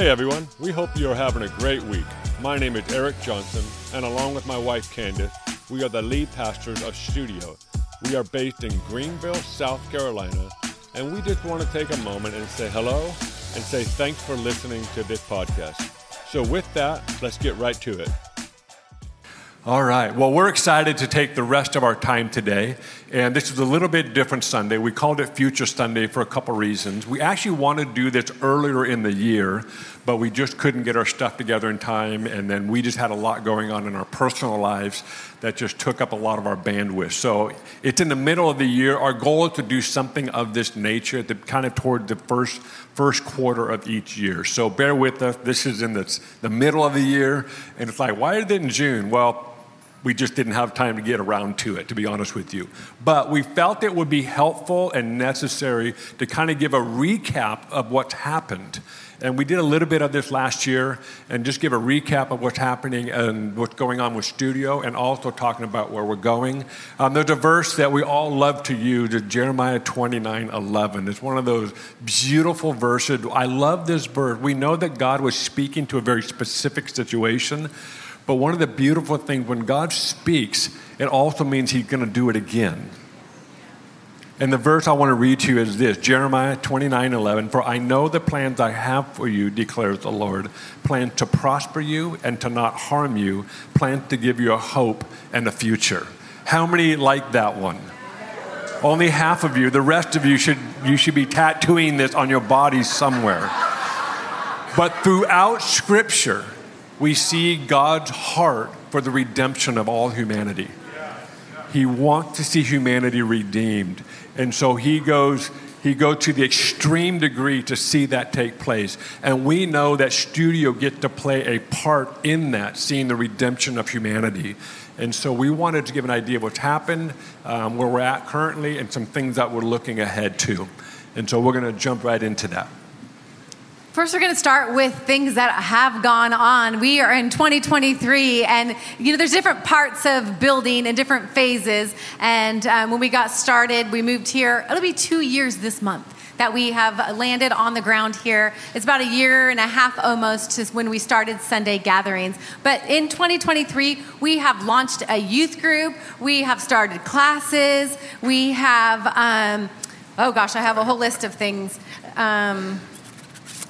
Hey everyone, we hope you are having a great week. My name is Eric Johnson, and along with my wife Candace, we are the lead pastors of Studio. We are based in Greenville, South Carolina, and we just want to take a moment and say hello and say thanks for listening to this podcast. So, with that, let's get right to it. All right. Well, we're excited to take the rest of our time today. And this is a little bit different Sunday. We called it Future Sunday for a couple reasons. We actually wanted to do this earlier in the year, but we just couldn't get our stuff together in time. And then we just had a lot going on in our personal lives that just took up a lot of our bandwidth. So it's in the middle of the year. Our goal is to do something of this nature, the, kind of toward the first first quarter of each year. So bear with us. This is in the, the middle of the year. And it's like, why is it in June? Well, we just didn't have time to get around to it, to be honest with you. But we felt it would be helpful and necessary to kind of give a recap of what's happened. And we did a little bit of this last year and just give a recap of what's happening and what's going on with Studio and also talking about where we're going. Um, there's a verse that we all love to use, it's Jeremiah 29 11. It's one of those beautiful verses. I love this verse. We know that God was speaking to a very specific situation. But one of the beautiful things, when God speaks, it also means He's going to do it again. And the verse I want to read to you is this Jeremiah 29 11. For I know the plans I have for you, declares the Lord plans to prosper you and to not harm you, plans to give you a hope and a future. How many like that one? Only half of you. The rest of you should, you should be tattooing this on your body somewhere. But throughout Scripture, we see God's heart for the redemption of all humanity. He wants to see humanity redeemed. And so he goes he goes to the extreme degree to see that take place. And we know that studio get to play a part in that, seeing the redemption of humanity. And so we wanted to give an idea of what's happened, um, where we're at currently, and some things that we're looking ahead to. And so we're going to jump right into that. First, we're going to start with things that have gone on. We are in 2023, and you know, there's different parts of building and different phases. And um, when we got started, we moved here. It'll be two years this month that we have landed on the ground here. It's about a year and a half almost to when we started Sunday gatherings. But in 2023, we have launched a youth group. We have started classes. We have, um, oh gosh, I have a whole list of things. Um,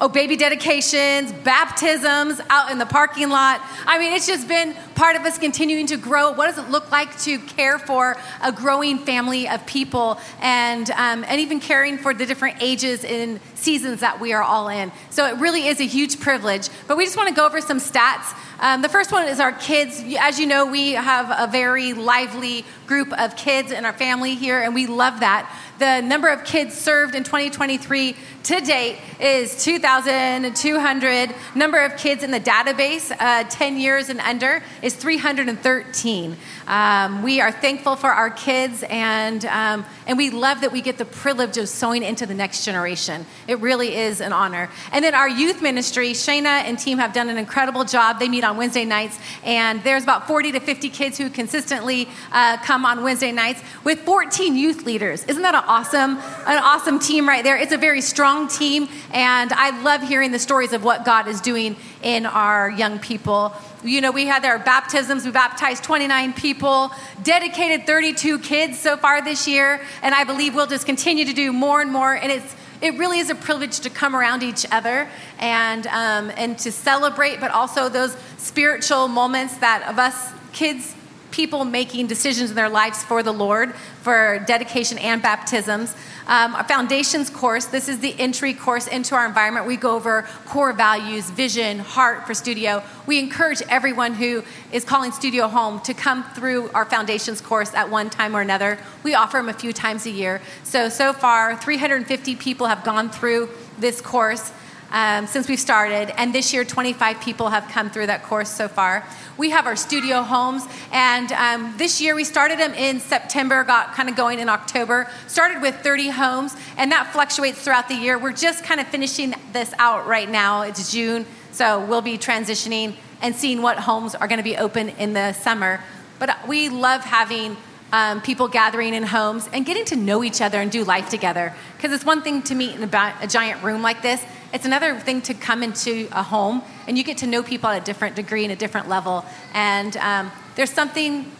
oh, baby dedications, baptisms out in the parking lot. I mean, it's just been part of us continuing to grow. What does it look like to care for a growing family of people and, um, and even caring for the different ages and seasons that we are all in? So it really is a huge privilege. But we just want to go over some stats. Um, the first one is our kids. As you know, we have a very lively group of kids in our family here, and we love that. The number of kids served in 2023 to date is 2,200. Number of kids in the database, uh, 10 years and under, is 313. Um, we are thankful for our kids, and, um, and we love that we get the privilege of sowing into the next generation. It really is an honor. And then our youth ministry, Shayna and team have done an incredible job. They meet on Wednesday nights, and there's about 40 to 50 kids who consistently uh, come on Wednesday nights with 14 youth leaders. Isn't that an awesome, an awesome team right there? It's a very strong team, and I love hearing the stories of what God is doing in our young people. You know, we had our baptisms. We baptized 29 people, dedicated 32 kids so far this year, and I believe we'll just continue to do more and more. And it's it really is a privilege to come around each other and um, and to celebrate, but also those spiritual moments that of us kids people making decisions in their lives for the Lord for dedication and baptisms. Um, our foundations course, this is the entry course into our environment. We go over core values, vision, heart for studio. We encourage everyone who is calling studio home to come through our foundations course at one time or another. We offer them a few times a year. So, so far, 350 people have gone through this course um, since we've started. And this year, 25 people have come through that course so far. We have our studio homes. And um, this year, we started them in September, got kind of going in October. Started with 30 homes, and that fluctuates throughout the year. We're just kind of finishing this out right now. It's June, so we'll be transitioning and seeing what homes are going to be open in the summer. But we love having um, people gathering in homes and getting to know each other and do life together. Because it's one thing to meet in a, a giant room like this, it's another thing to come into a home and you get to know people at a different degree and a different level. And um, there's something,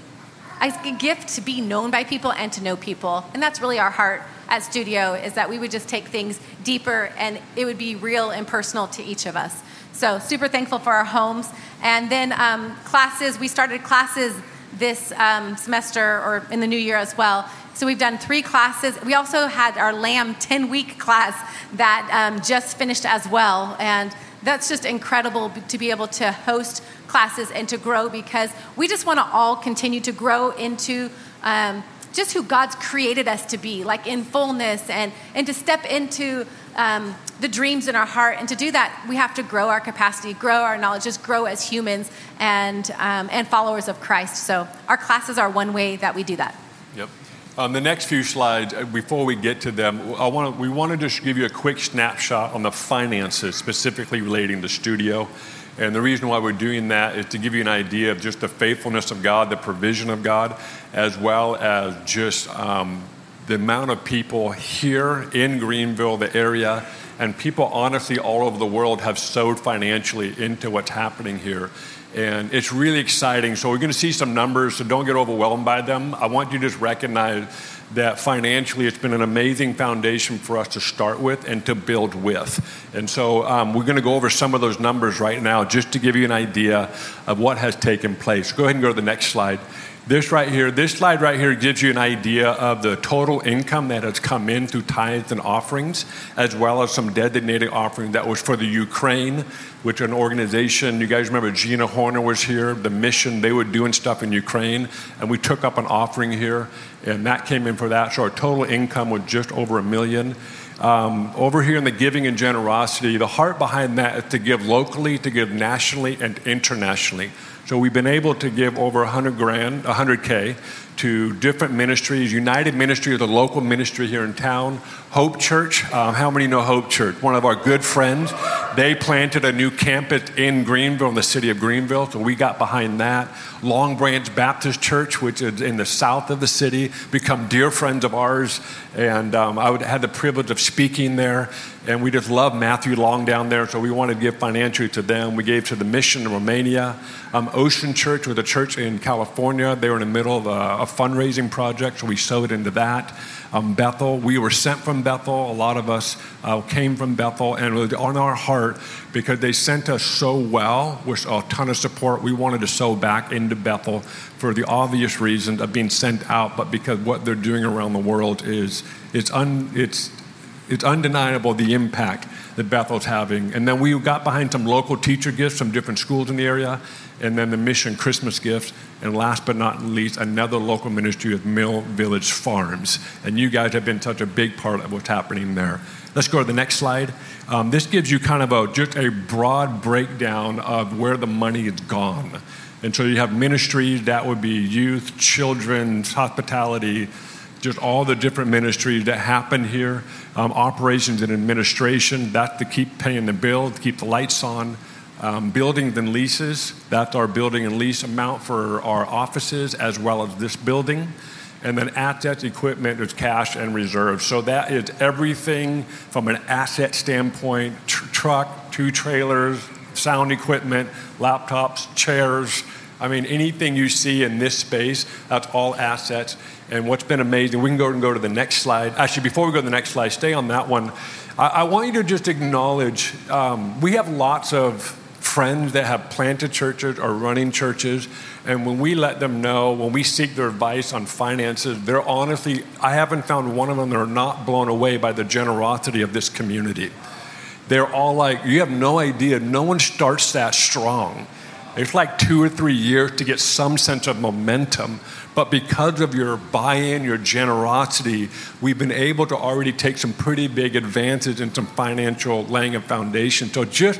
a gift to be known by people and to know people. And that's really our heart at Studio is that we would just take things deeper and it would be real and personal to each of us. So, super thankful for our homes. And then um, classes, we started classes this um, semester or in the new year as well. So we've done three classes. We also had our Lamb 10 week class that um, just finished as well. And that's just incredible to be able to host classes and to grow because we just want to all continue to grow into um, just who God's created us to be, like in fullness, and, and to step into um, the dreams in our heart. And to do that, we have to grow our capacity, grow our knowledge, just grow as humans and, um, and followers of Christ. So our classes are one way that we do that. Um, the next few slides, uh, before we get to them, I want we want to just give you a quick snapshot on the finances, specifically relating to studio. And the reason why we're doing that is to give you an idea of just the faithfulness of God, the provision of God, as well as just um, the amount of people here in Greenville, the area, and people honestly all over the world have sowed financially into what's happening here. And it's really exciting. So, we're going to see some numbers, so don't get overwhelmed by them. I want you to just recognize that financially it's been an amazing foundation for us to start with and to build with. And so, um, we're going to go over some of those numbers right now just to give you an idea of what has taken place. Go ahead and go to the next slide. This right here, this slide right here gives you an idea of the total income that has come in through tithes and offerings, as well as some designated offering that was for the Ukraine, which an organization, you guys remember Gina Horner was here, the mission, they were doing stuff in Ukraine, and we took up an offering here, and that came in for that. So our total income was just over a million. Um, over here in the giving and generosity, the heart behind that is to give locally, to give nationally, and internationally. So we've been able to give over 100 grand, 100K to different ministries. United Ministry is a local ministry here in town. Hope Church, um, how many know Hope Church? One of our good friends. They planted a new campus in Greenville, in the city of Greenville, so we got behind that. Long Branch Baptist Church, which is in the south of the city, become dear friends of ours. And um, I would, had the privilege of speaking there. And we just love Matthew Long down there, so we wanted to give financially to them. We gave to the mission in Romania. Um, Ocean Church was a church in California. They were in the middle of a, a fundraising project, so we sowed into that. Um, Bethel, we were sent from Bethel. A lot of us uh, came from Bethel, and it was on our heart because they sent us so well with a ton of support. We wanted to sow back into Bethel for the obvious reason of being sent out, but because what they're doing around the world is it's, un, it's, it's undeniable the impact that Bethel's having. And then we got behind some local teacher gifts from different schools in the area, and then the mission Christmas gifts. And last but not least, another local ministry of Mill Village Farms. And you guys have been such a big part of what's happening there. Let's go to the next slide. Um, this gives you kind of a, just a broad breakdown of where the money is gone. And so you have ministries that would be youth, children, hospitality, just all the different ministries that happen here, um, operations and administration, that to keep paying the bill, to keep the lights on. Um, buildings and leases, that's our building and lease amount for our offices as well as this building. And then assets, equipment is cash and reserves. So that is everything from an asset standpoint tr- truck, two trailers, sound equipment, laptops, chairs. I mean, anything you see in this space, that's all assets. And what's been amazing, we can go and go to the next slide. Actually, before we go to the next slide, stay on that one. I, I want you to just acknowledge um, we have lots of friends that have planted churches or running churches. And when we let them know, when we seek their advice on finances, they're honestly, I haven't found one of them that are not blown away by the generosity of this community. They're all like, you have no idea, no one starts that strong. It's like two or three years to get some sense of momentum. But because of your buy in, your generosity, we've been able to already take some pretty big advances in some financial laying of foundation. So just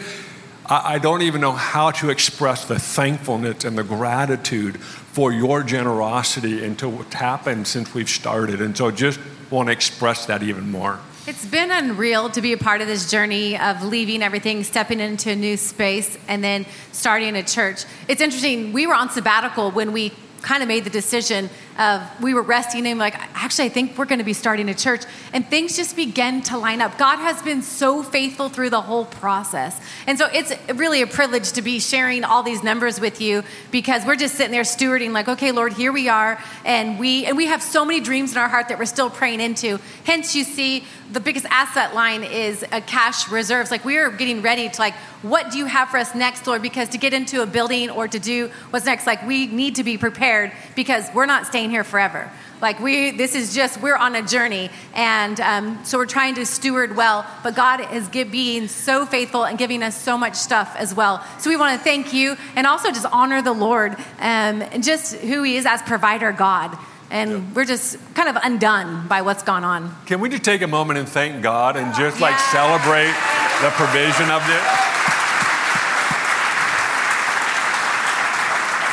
I, don't even know how to express the thankfulness and the gratitude for your generosity and to what's happened since we've started. And so just want to express that even more. It's been unreal to be a part of this journey of leaving everything, stepping into a new space, and then starting a church. It's interesting. We were on sabbatical when we kind of made the decision of we were resting and like, actually, I think we're going to be starting a church. And things just began to line up. God has been so faithful through the whole process. And so it's really a privilege to be sharing all these numbers with you because we're just sitting there stewarding, like, okay, Lord, here we are. And we, and we have so many dreams in our heart that we're still praying into. Hence, you see, the biggest asset line is a cash reserves. Like we are getting ready to like, what do you have for us next, Lord? Because to get into a building or to do what's next, like we need to be prepared because we're not staying here forever. Like we, this is just we're on a journey, and um, so we're trying to steward well. But God is give, being so faithful and giving us so much stuff as well. So we want to thank you and also just honor the Lord um, and just who He is as provider God and yep. we're just kind of undone by what's gone on. Can we just take a moment and thank God and just like yeah. celebrate the provision of this?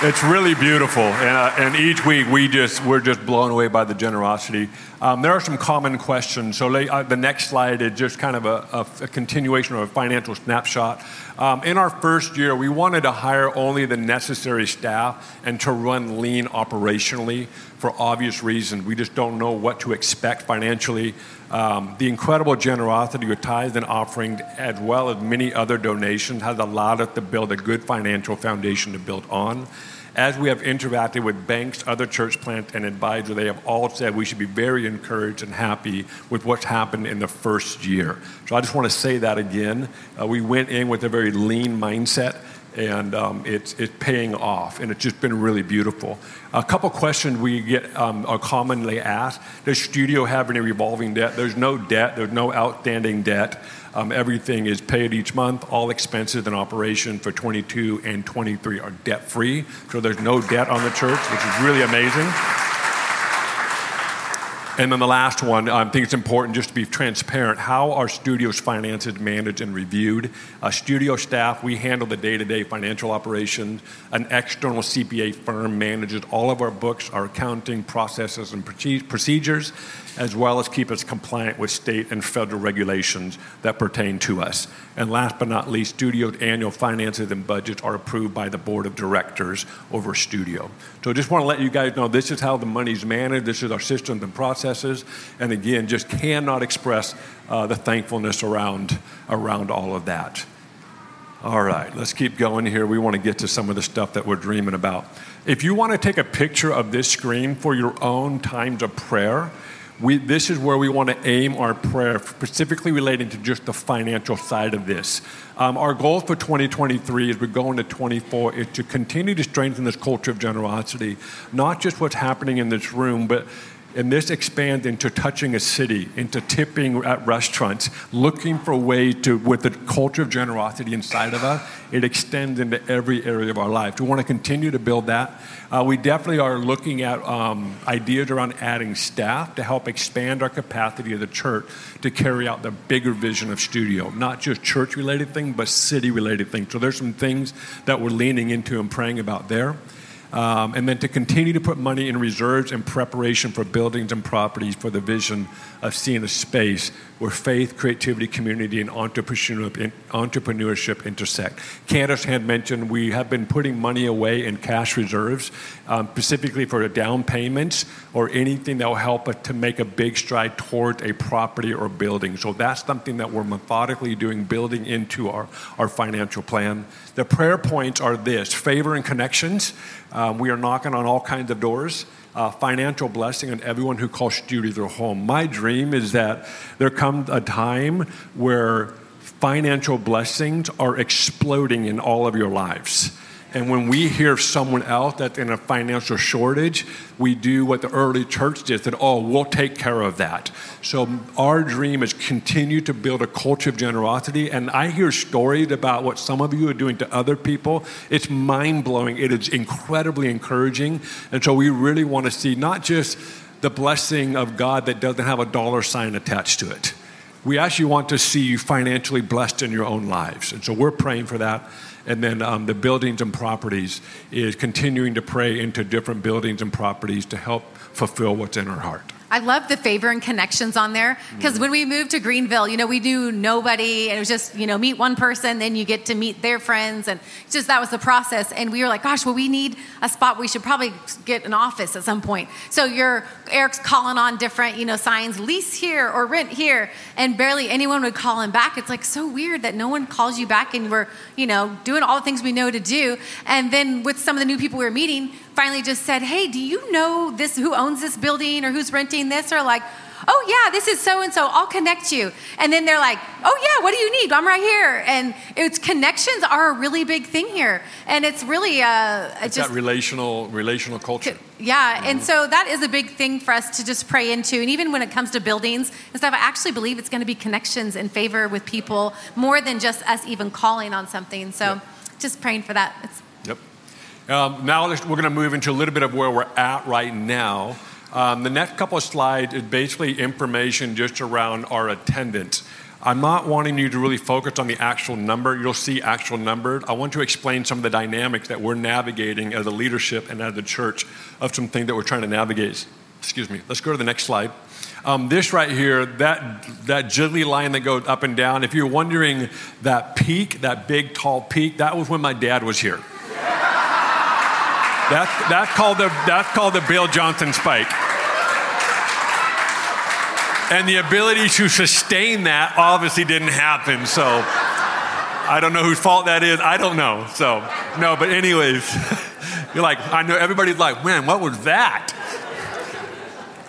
It's really beautiful, and, uh, and, each week we just we're just blown away by the generosity. Um, there are some common questions. So uh, the next slide is just kind of a, a, a continuation of a financial snapshot. Um, in our first year, we wanted to hire only the necessary staff and to run lean operationally for obvious reasons. We just don't know what to expect financially. Um, the incredible generosity with tithes and offerings, as well as many other donations, has allowed us to build a good financial foundation to build on. As we have interacted with banks, other church plants, and advisors, they have all said we should be very encouraged and happy with what's happened in the first year. So I just want to say that again. Uh, we went in with a very lean mindset and um, it's, it's paying off, and it's just been really beautiful. A couple questions we get um, are commonly asked: Does Studio have any revolving debt? There's no debt. There's no outstanding debt. Um, everything is paid each month. All expenses and operation for 22 and 23 are debt free. So there's no debt on the church, which is really amazing. And then the last one, I think it's important just to be transparent. How are studios' finances managed and reviewed? Uh, studio staff, we handle the day to day financial operations. An external CPA firm manages all of our books, our accounting processes, and procedures as well as keep us compliant with state and federal regulations that pertain to us. And last but not least, Studio's annual finances and budgets are approved by the board of directors over Studio. So I just want to let you guys know this is how the money's managed, this is our systems and processes, and again, just cannot express uh, the thankfulness around, around all of that. All right, let's keep going here. We want to get to some of the stuff that we're dreaming about. If you want to take a picture of this screen for your own times of prayer, we, this is where we want to aim our prayer, specifically relating to just the financial side of this. Um, our goal for 2023 as we go into 24 is to continue to strengthen this culture of generosity, not just what's happening in this room, but and this expands into touching a city, into tipping at restaurants, looking for a way to, with the culture of generosity inside of us, it extends into every area of our life. We want to continue to build that. Uh, we definitely are looking at um, ideas around adding staff to help expand our capacity of the church to carry out the bigger vision of Studio, not just church related things, but city related things. So there's some things that we're leaning into and praying about there. Um, and then to continue to put money in reserves in preparation for buildings and properties for the vision of seeing a space where faith, creativity, community, and entrepreneurship intersect. Candace had mentioned we have been putting money away in cash reserves, um, specifically for down payments or anything that will help us to make a big stride towards a property or building. So that's something that we're methodically doing, building into our, our financial plan. The prayer points are this favor and connections. Um, we are knocking on all kinds of doors. Uh, financial blessing on everyone who calls Studio their home. My dream is that there comes a time where financial blessings are exploding in all of your lives. And when we hear someone else that's in a financial shortage, we do what the early church did that, oh, we'll take care of that. So our dream is continue to build a culture of generosity. And I hear stories about what some of you are doing to other people. It's mind blowing. It is incredibly encouraging. And so we really want to see not just the blessing of God that doesn't have a dollar sign attached to it. We actually want to see you financially blessed in your own lives. And so we're praying for that. And then um, the buildings and properties is continuing to pray into different buildings and properties to help fulfill what's in our heart. I love the favor and connections on there because mm when we moved to Greenville, you know, we knew nobody and it was just, you know, meet one person, then you get to meet their friends. And just that was the process. And we were like, gosh, well, we need a spot. We should probably get an office at some point. So you're, Eric's calling on different, you know, signs, lease here or rent here. And barely anyone would call him back. It's like so weird that no one calls you back and we're, you know, doing all the things we know to do. And then with some of the new people we were meeting, finally just said, Hey, do you know this, who owns this building or who's renting this? Or like, Oh, yeah, this is so and so. I'll connect you. And then they're like, Oh, yeah, what do you need? I'm right here. And it's connections are a really big thing here. And it's really uh, it's just that relational, relational culture. Yeah. Mm-hmm. And so that is a big thing for us to just pray into. And even when it comes to buildings and stuff, I actually believe it's going to be connections in favor with people more than just us even calling on something. So yep. just praying for that. It's um, now we're going to move into a little bit of where we're at right now. Um, the next couple of slides is basically information just around our attendance. I'm not wanting you to really focus on the actual number. You'll see actual numbers. I want to explain some of the dynamics that we're navigating as a leadership and as a church of some things that we're trying to navigate. Excuse me. Let's go to the next slide. Um, this right here, that, that jiggly line that goes up and down, if you're wondering that peak, that big tall peak, that was when my dad was here. That's, that's, called the, that's called the Bill Johnson spike. And the ability to sustain that obviously didn't happen. So I don't know whose fault that is. I don't know. So, no, but, anyways, you're like, I know everybody's like, man, what was that?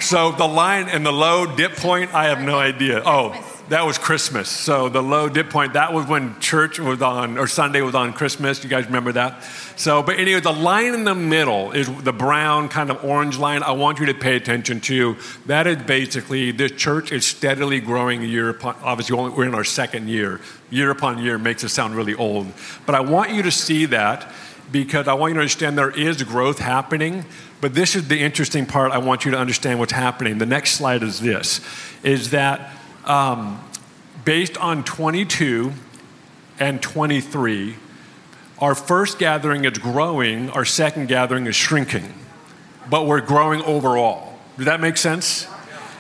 So the line and the low dip point, I have no idea. Oh, that was Christmas. So the low dip point, that was when church was on, or Sunday was on Christmas. You guys remember that? So, but anyway, the line in the middle is the brown kind of orange line I want you to pay attention to. That is basically this church is steadily growing year upon, obviously we're in our second year. Year upon year makes it sound really old. But I want you to see that because I want you to understand there is growth happening. But this is the interesting part I want you to understand what's happening. The next slide is this, is that um, based on 22 and 23, our first gathering is growing, our second gathering is shrinking, but we're growing overall. Does that make sense?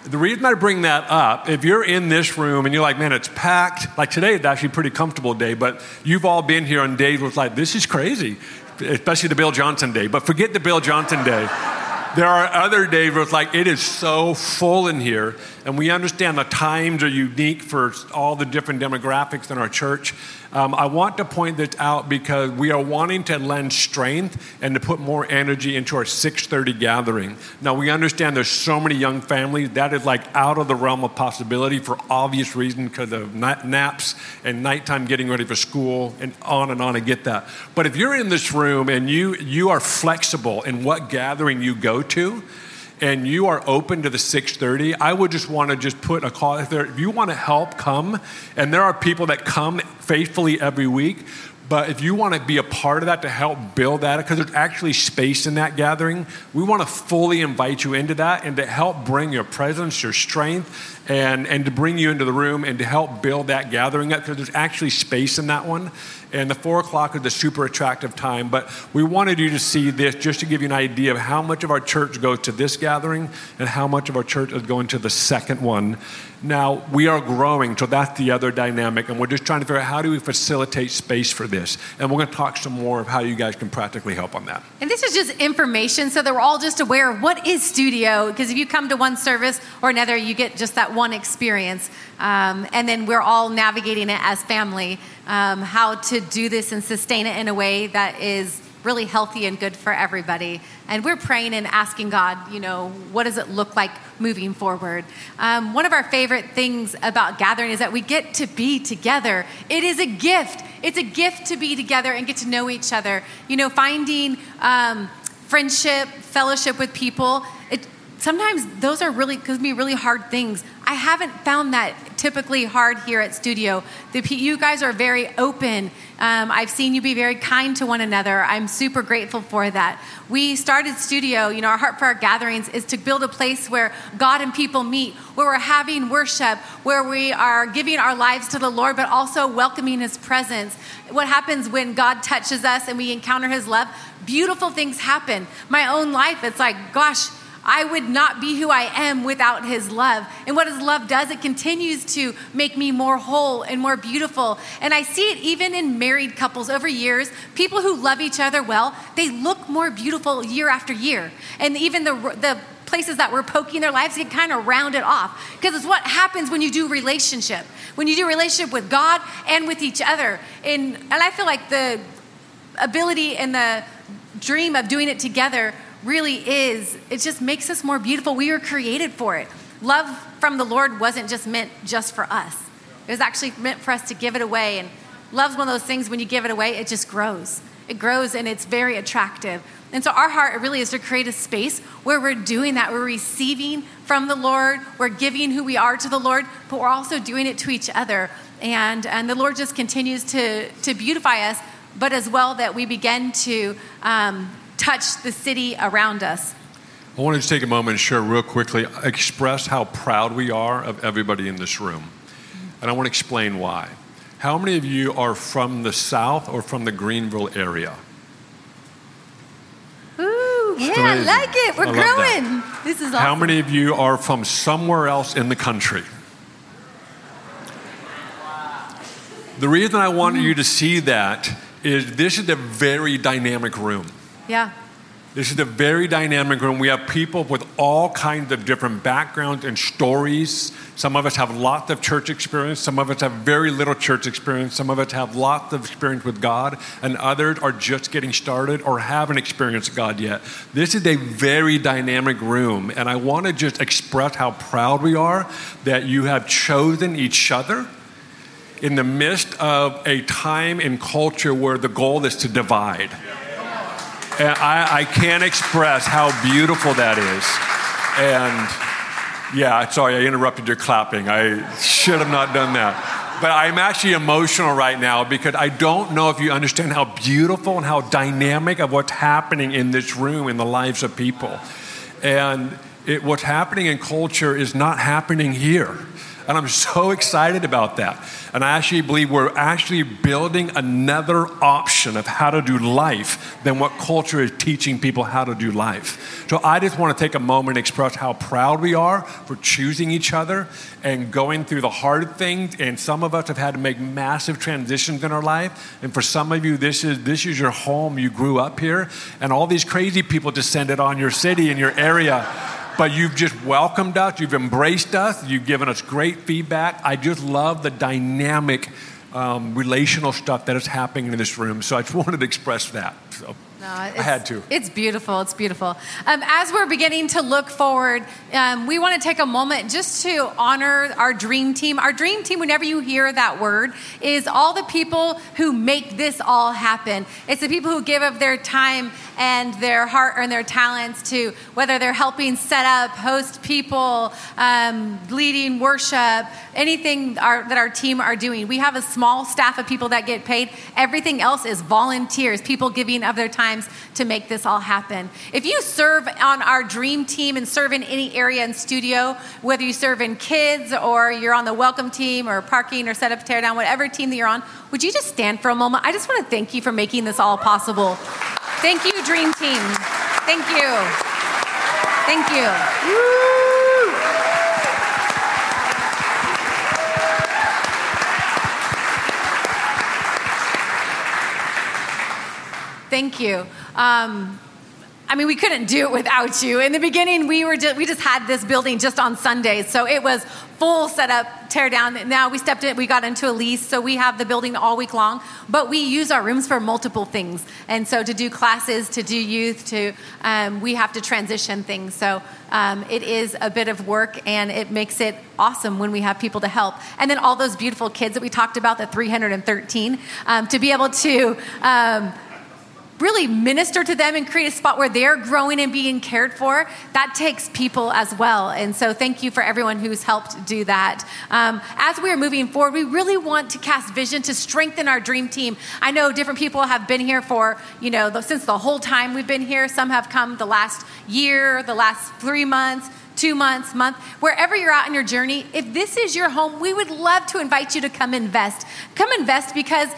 The reason I bring that up, if you're in this room and you're like, man, it's packed, like today it's actually a pretty comfortable day, but you've all been here on days where it's like, this is crazy, especially the Bill Johnson day, but forget the Bill Johnson day. There are other days where it's like, it is so full in here, and we understand the times are unique for all the different demographics in our church. Um, I want to point this out because we are wanting to lend strength and to put more energy into our 6:30 gathering. Now we understand there's so many young families that is like out of the realm of possibility for obvious reasons because of naps and nighttime getting ready for school and on and on. I get that. But if you're in this room and you you are flexible in what gathering you go to, and you are open to the 6:30, I would just want to just put a call if, there, if you want to help come and there are people that come faithfully every week, but if you want to be a part of that to help build that, because there's actually space in that gathering, we want to fully invite you into that and to help bring your presence, your strength, and, and to bring you into the room and to help build that gathering up, because there's actually space in that one. And the four o'clock is a super attractive time. But we wanted you to see this just to give you an idea of how much of our church goes to this gathering and how much of our church is going to the second one. Now, we are growing, so that's the other dynamic. And we're just trying to figure out how do we facilitate space for this. And we're going to talk some more of how you guys can practically help on that. And this is just information so that we're all just aware of what is studio. Because if you come to one service or another, you get just that one experience. Um, and then we're all navigating it as family, um, how to do this and sustain it in a way that is really healthy and good for everybody. And we're praying and asking God, you know, what does it look like moving forward? Um, one of our favorite things about gathering is that we get to be together. It is a gift. It's a gift to be together and get to know each other. You know, finding um, friendship, fellowship with people. It, sometimes those are really could be really hard things. I haven't found that typically hard here at Studio. The, you guys are very open. Um, I've seen you be very kind to one another. I'm super grateful for that. We started Studio, you know, our heart for our gatherings is to build a place where God and people meet, where we're having worship, where we are giving our lives to the Lord, but also welcoming His presence. What happens when God touches us and we encounter His love? Beautiful things happen. My own life, it's like, gosh, I would not be who I am without His love. And what His love does, it continues to make me more whole and more beautiful. And I see it even in married couples over years. People who love each other well, they look more beautiful year after year. And even the, the places that were poking their lives get kind of rounded off because it's what happens when you do relationship when you do relationship with god and with each other and, and i feel like the ability and the dream of doing it together really is. It just makes us more beautiful. We were created for it. Love from the lord wasn't just meant just for us. It was actually meant for us to give it away. And love's one of those things when you give it away it just grows. It grows and it's very attractive. And so our heart really is to create a space where we're doing that. We're receiving from the Lord, we're giving who we are to the Lord, but we're also doing it to each other. And, and the Lord just continues to, to beautify us, but as well that we begin to um, touch the city around us. I wanted to take a moment and share real quickly, express how proud we are of everybody in this room. And I want to explain why. How many of you are from the South or from the Greenville area? Ooh, Yeah, I like it. We're growing. This is awesome. How many of you are from somewhere else in the country? The reason I want mm-hmm. you to see that is this is a very dynamic room. Yeah. This is a very dynamic room. We have people with all kinds of different backgrounds and stories. Some of us have lots of church experience. Some of us have very little church experience. Some of us have lots of experience with God, and others are just getting started or haven't experienced God yet. This is a very dynamic room, and I want to just express how proud we are that you have chosen each other in the midst of a time and culture where the goal is to divide. I, I can't express how beautiful that is. And yeah, sorry, I interrupted your clapping. I should have not done that. But I'm actually emotional right now because I don't know if you understand how beautiful and how dynamic of what's happening in this room in the lives of people. And it, what's happening in culture is not happening here. And I'm so excited about that. And I actually believe we're actually building another option of how to do life than what culture is teaching people how to do life. So I just want to take a moment and express how proud we are for choosing each other and going through the hard things. And some of us have had to make massive transitions in our life. And for some of you, this is this is your home. You grew up here, and all these crazy people descended on your city and your area but you've just welcomed us, you've embraced us, you've given us great feedback. I just love the dynamic um, relational stuff that is happening in this room. So I just wanted to express that. So. No, I had to. It's beautiful. It's beautiful. Um, as we're beginning to look forward, um, we want to take a moment just to honor our dream team. Our dream team, whenever you hear that word, is all the people who make this all happen. It's the people who give of their time and their heart and their talents to whether they're helping set up, host people, um, leading worship, anything our, that our team are doing. We have a small staff of people that get paid. Everything else is volunteers, people giving of their times to make this all happen. If you serve on our dream team and serve in any area in studio, whether you serve in kids or you're on the welcome team or parking or set up, tear down, whatever team that you're on, would you just stand for a moment? I just want to thank you for making this all possible. Thank you, Dream Team. Thank you. Thank you. Thank you. Um, I mean, we couldn't do it without you. In the beginning, we were just, we just had this building just on Sundays, so it was full setup, tear down. Now we stepped in, we got into a lease, so we have the building all week long. But we use our rooms for multiple things, and so to do classes, to do youth, to um, we have to transition things. So um, it is a bit of work, and it makes it awesome when we have people to help. And then all those beautiful kids that we talked about, the 313, um, to be able to um, really minister to them and create a spot where they're growing and being cared for, that takes people as well. And so, thank you for everyone who's helped do that. Um, as we are moving forward, we really want to cast vision to strengthen our dream team. I know different people have been here for, you know, the, since the whole time we've been here. Some have come the last year, the last three months two months, month, wherever you're at in your journey, if this is your home, we would love to invite you to come invest. Come invest because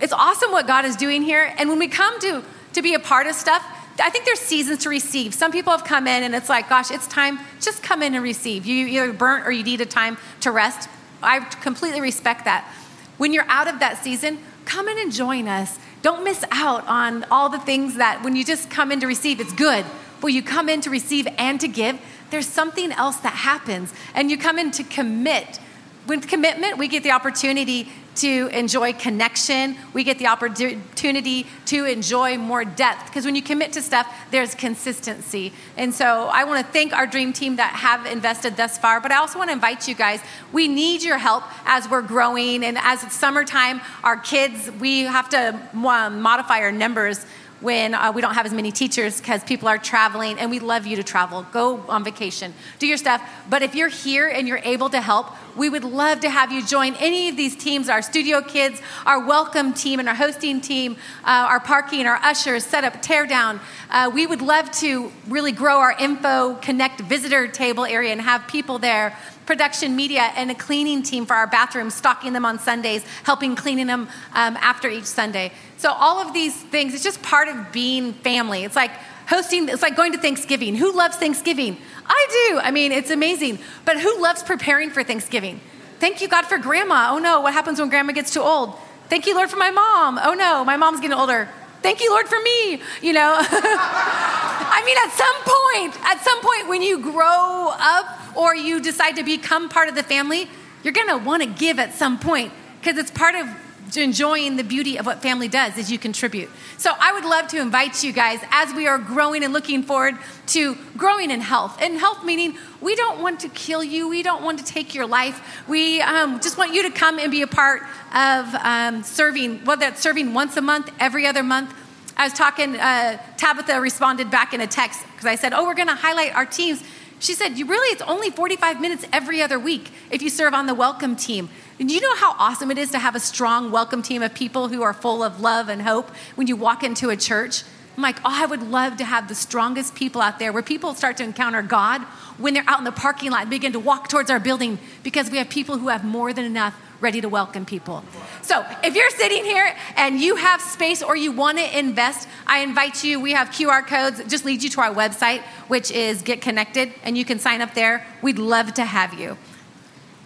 it's awesome what God is doing here. And when we come to, to be a part of stuff, I think there's seasons to receive. Some people have come in and it's like, gosh, it's time, just come in and receive. You either burnt or you need a time to rest. I completely respect that. When you're out of that season, come in and join us. Don't miss out on all the things that when you just come in to receive, it's good. But you come in to receive and to give, there's something else that happens. And you come in to commit. With commitment, we get the opportunity to enjoy connection. We get the opportunity to enjoy more depth because when you commit to stuff, there's consistency. And so I want to thank our dream team that have invested thus far, but I also want to invite you guys. We need your help as we're growing and as it's summertime, our kids, we have to um, modify our numbers when uh, we don't have as many teachers because people are traveling and we love you to travel. Go on vacation, do your stuff. But if you're here and you're able to help, we would love to have you join any of these teams our studio kids, our welcome team, and our hosting team, uh, our parking, our ushers, set up, tear down. Uh, we would love to really grow our info, connect visitor table area, and have people there production media and a cleaning team for our bathrooms, stocking them on Sundays, helping cleaning them um, after each Sunday. So all of these things, it's just part of being family. It's like hosting, it's like going to Thanksgiving. Who loves Thanksgiving? I do. I mean, it's amazing. But who loves preparing for Thanksgiving? Thank you, God, for grandma. Oh no, what happens when grandma gets too old? Thank you, Lord, for my mom. Oh no, my mom's getting older. Thank you, Lord, for me. You know, I mean, at some point, at some point, when you grow up or you decide to become part of the family, you're gonna want to give at some point because it's part of enjoying the beauty of what family does is you contribute. So I would love to invite you guys as we are growing and looking forward to growing in health. And health meaning we don't want to kill you, we don't want to take your life. We um, just want you to come and be a part of um, serving, whether that's serving once a month, every other month. I was talking, uh, Tabitha responded back in a text because I said, Oh, we're going to highlight our teams. She said, You really, it's only 45 minutes every other week if you serve on the welcome team. Do you know how awesome it is to have a strong welcome team of people who are full of love and hope when you walk into a church? I'm like, oh, I would love to have the strongest people out there where people start to encounter God when they're out in the parking lot and begin to walk towards our building because we have people who have more than enough ready to welcome people. So if you're sitting here and you have space or you want to invest, I invite you. We have QR codes, just lead you to our website, which is Get Connected, and you can sign up there. We'd love to have you.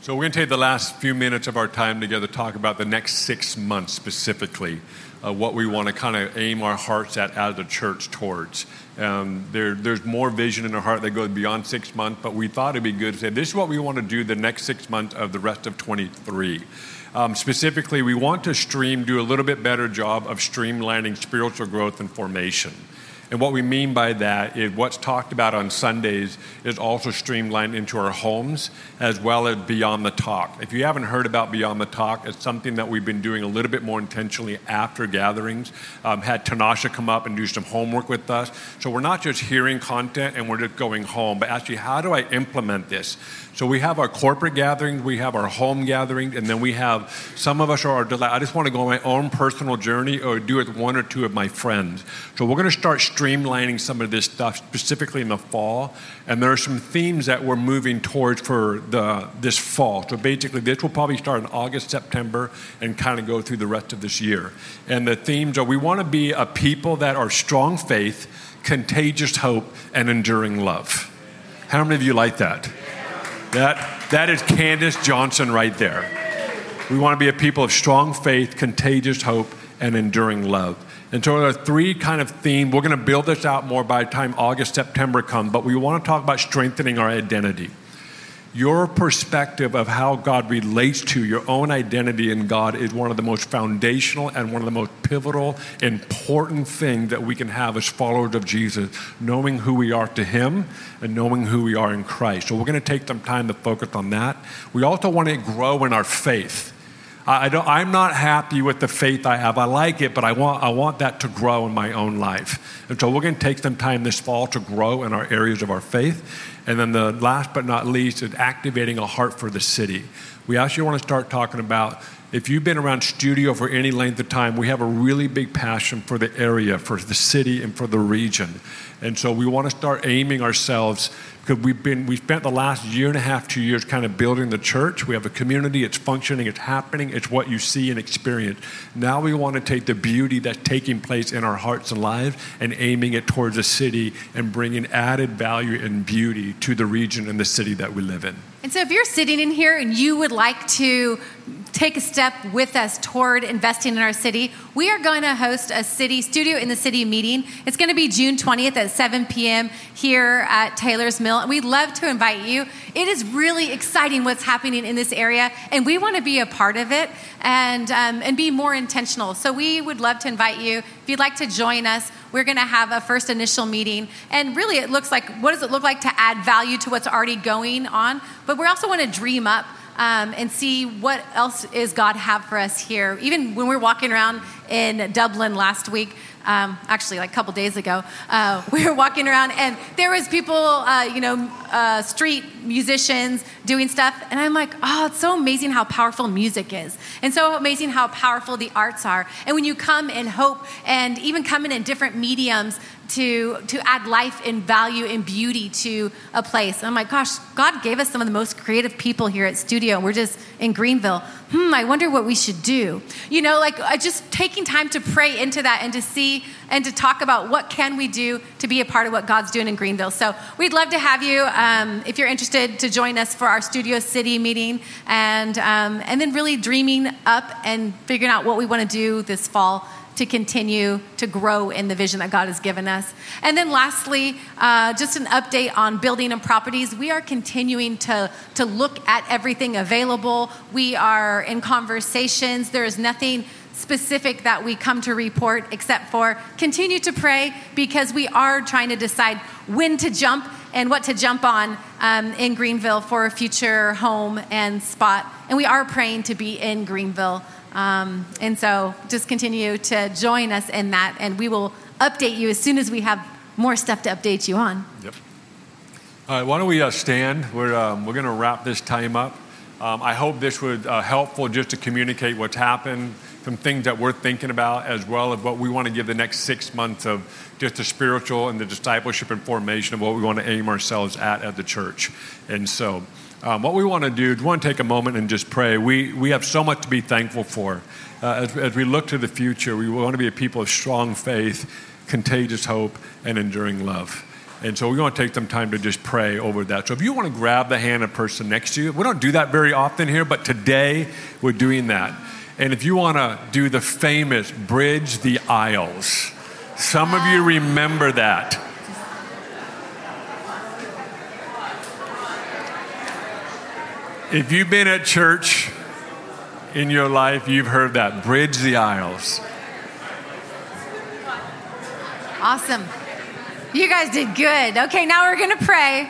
So, we're going to take the last few minutes of our time together to talk about the next six months specifically, uh, what we want to kind of aim our hearts at as a church towards. Um, there, there's more vision in our heart that goes beyond six months, but we thought it'd be good to say this is what we want to do the next six months of the rest of 23. Um, specifically, we want to stream, do a little bit better job of streamlining spiritual growth and formation. And what we mean by that is what's talked about on Sundays is also streamlined into our homes as well as Beyond the Talk. If you haven't heard about Beyond the Talk, it's something that we've been doing a little bit more intentionally after gatherings. Um, had Tanasha come up and do some homework with us. So we're not just hearing content and we're just going home, but actually, how do I implement this? So we have our corporate gatherings, we have our home gatherings, and then we have some of us are, I just want to go on my own personal journey or do it with one or two of my friends. So we're going to start streamlining some of this stuff specifically in the fall. And there are some themes that we're moving towards for the, this fall. So basically, this will probably start in August, September, and kind of go through the rest of this year. And the themes are we want to be a people that are strong faith, contagious hope, and enduring love. How many of you like that? That, that is Candace Johnson right there. We want to be a people of strong faith, contagious hope, and enduring love. And so there are three kind of themes. We're going to build this out more by the time August, September come, but we want to talk about strengthening our identity your perspective of how God relates to your own identity in God is one of the most foundational and one of the most pivotal, important things that we can have as followers of Jesus, knowing who we are to Him and knowing who we are in Christ. So we're going to take some time to focus on that. We also want to grow in our faith. I am not happy with the faith I have. I like it, but I want, I want that to grow in my own life. And so we're going to take some time this fall to grow in our areas of our faith. And then the last but not least is activating a heart for the city. We actually want to start talking about if you've been around studio for any length of time, we have a really big passion for the area, for the city, and for the region. And so we want to start aiming ourselves because we've been we spent the last year and a half, two years kind of building the church. We have a community, it's functioning, it's happening, it's what you see and experience. Now we want to take the beauty that's taking place in our hearts and lives and aiming it towards a city and bringing added value and beauty to the region and the city that we live in. And so, if you're sitting in here and you would like to take a step with us toward investing in our city, we are going to host a city studio in the city meeting. It's going to be June 20th at 7 p.m. here at Taylor's Mill. And we'd love to invite you. It is really exciting what's happening in this area, and we want to be a part of it and, um, and be more intentional. So, we would love to invite you. You'd like to join us, we're going to have a first initial meeting. And really, it looks like what does it look like to add value to what's already going on? But we also want to dream up um, and see what else is God have for us here. Even when we're walking around in Dublin last week, um, actually like a couple days ago, uh, we were walking around and there was people, uh, you know, uh, street musicians doing stuff, and I'm like, oh, it's so amazing how powerful music is, and so amazing how powerful the arts are. And when you come in hope and even come in in different mediums, to, to add life and value and beauty to a place. And I'm like, gosh, God gave us some of the most creative people here at Studio. We're just in Greenville. Hmm, I wonder what we should do. You know, like uh, just taking time to pray into that and to see and to talk about what can we do to be a part of what God's doing in Greenville. So we'd love to have you, um, if you're interested, to join us for our Studio City meeting and, um, and then really dreaming up and figuring out what we want to do this fall to continue to grow in the vision that God has given us. And then lastly, uh, just an update on building and properties. We are continuing to, to look at everything available. We are in conversations. There is nothing specific that we come to report except for continue to pray because we are trying to decide when to jump and what to jump on um, in Greenville for a future home and spot. And we are praying to be in Greenville um, and so just continue to join us in that, and we will update you as soon as we have more stuff to update you on. Yep. All right, why don't we uh, stand? We're, um, we're going to wrap this time up. Um, I hope this was uh, helpful just to communicate what's happened, some things that we're thinking about, as well as what we want to give the next six months of just the spiritual and the discipleship and formation of what we want to aim ourselves at at the church. And so, um, what we want to do is we want to take a moment and just pray. We, we have so much to be thankful for. Uh, as, as we look to the future, we want to be a people of strong faith, contagious hope, and enduring love. And so we want to take some time to just pray over that. So if you want to grab the hand of a person next to you, we don't do that very often here, but today we're doing that. And if you want to do the famous bridge the aisles, some of you remember that. If you've been at church in your life, you've heard that bridge the aisles. Awesome. You guys did good. Okay, now we're going to pray.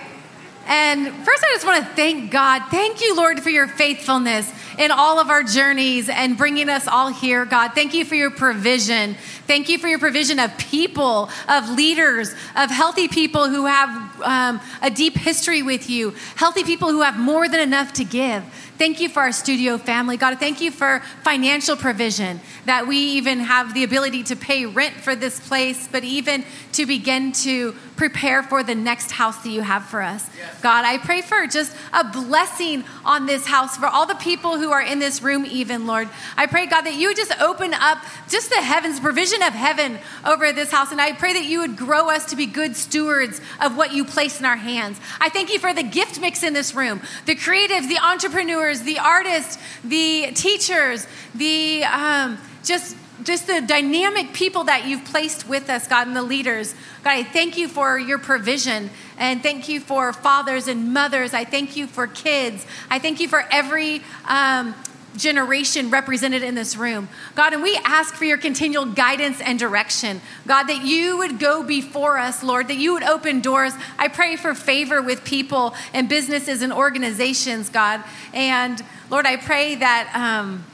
And first, I just want to thank God. Thank you, Lord, for your faithfulness in all of our journeys and bringing us all here, God. Thank you for your provision. Thank you for your provision of people, of leaders, of healthy people who have um, a deep history with you, healthy people who have more than enough to give. Thank you for our studio family. God, thank you for financial provision, that we even have the ability to pay rent for this place, but even to begin to prepare for the next house that you have for us. Yes. God, I pray for just a blessing on this house for all the people who are in this room, even, Lord. I pray, God, that you would just open up just the heavens, provision of heaven over this house. And I pray that you would grow us to be good stewards of what you place in our hands. I thank you for the gift mix in this room, the creatives, the entrepreneurs the artists, the teachers, the um, just just the dynamic people that you've placed with us, God, and the leaders. God, I thank you for your provision and thank you for fathers and mothers. I thank you for kids. I thank you for every um, generation represented in this room. God, and we ask for your continual guidance and direction. God, that you would go before us, Lord, that you would open doors. I pray for favor with people and businesses and organizations, God. And Lord, I pray that, um,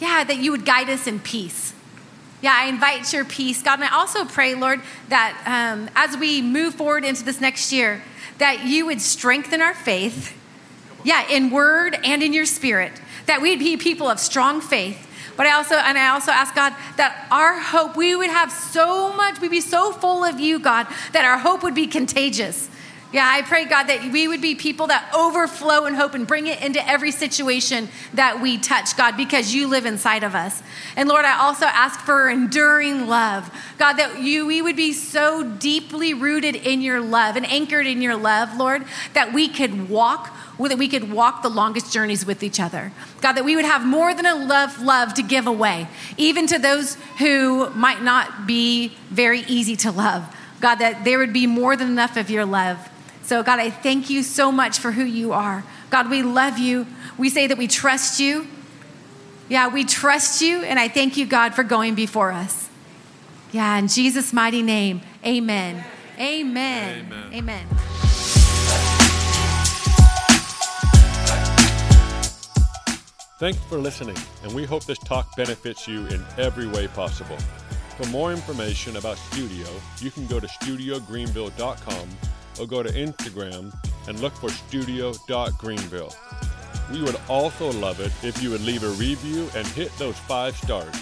yeah, that you would guide us in peace. Yeah, I invite your peace, God. And I also pray, Lord, that um, as we move forward into this next year, that you would strengthen our faith, yeah, in word and in your spirit that we'd be people of strong faith. But I also, and I also ask God that our hope, we would have so much, we'd be so full of you, God, that our hope would be contagious. Yeah, I pray, God, that we would be people that overflow in hope and bring it into every situation that we touch, God, because you live inside of us. And Lord, I also ask for enduring love. God, that you we would be so deeply rooted in your love and anchored in your love, Lord, that we could walk that we could walk the longest journeys with each other. God, that we would have more than love love to give away, even to those who might not be very easy to love. God, that there would be more than enough of your love so, God, I thank you so much for who you are. God, we love you. We say that we trust you. Yeah, we trust you, and I thank you, God, for going before us. Yeah, in Jesus' mighty name, amen. Amen. Amen. amen. Thanks for listening, and we hope this talk benefits you in every way possible. For more information about Studio, you can go to studiogreenville.com or go to Instagram and look for studio.greenville. We would also love it if you would leave a review and hit those five stars.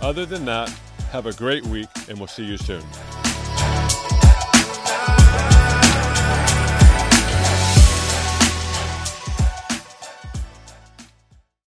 Other than that, have a great week and we'll see you soon.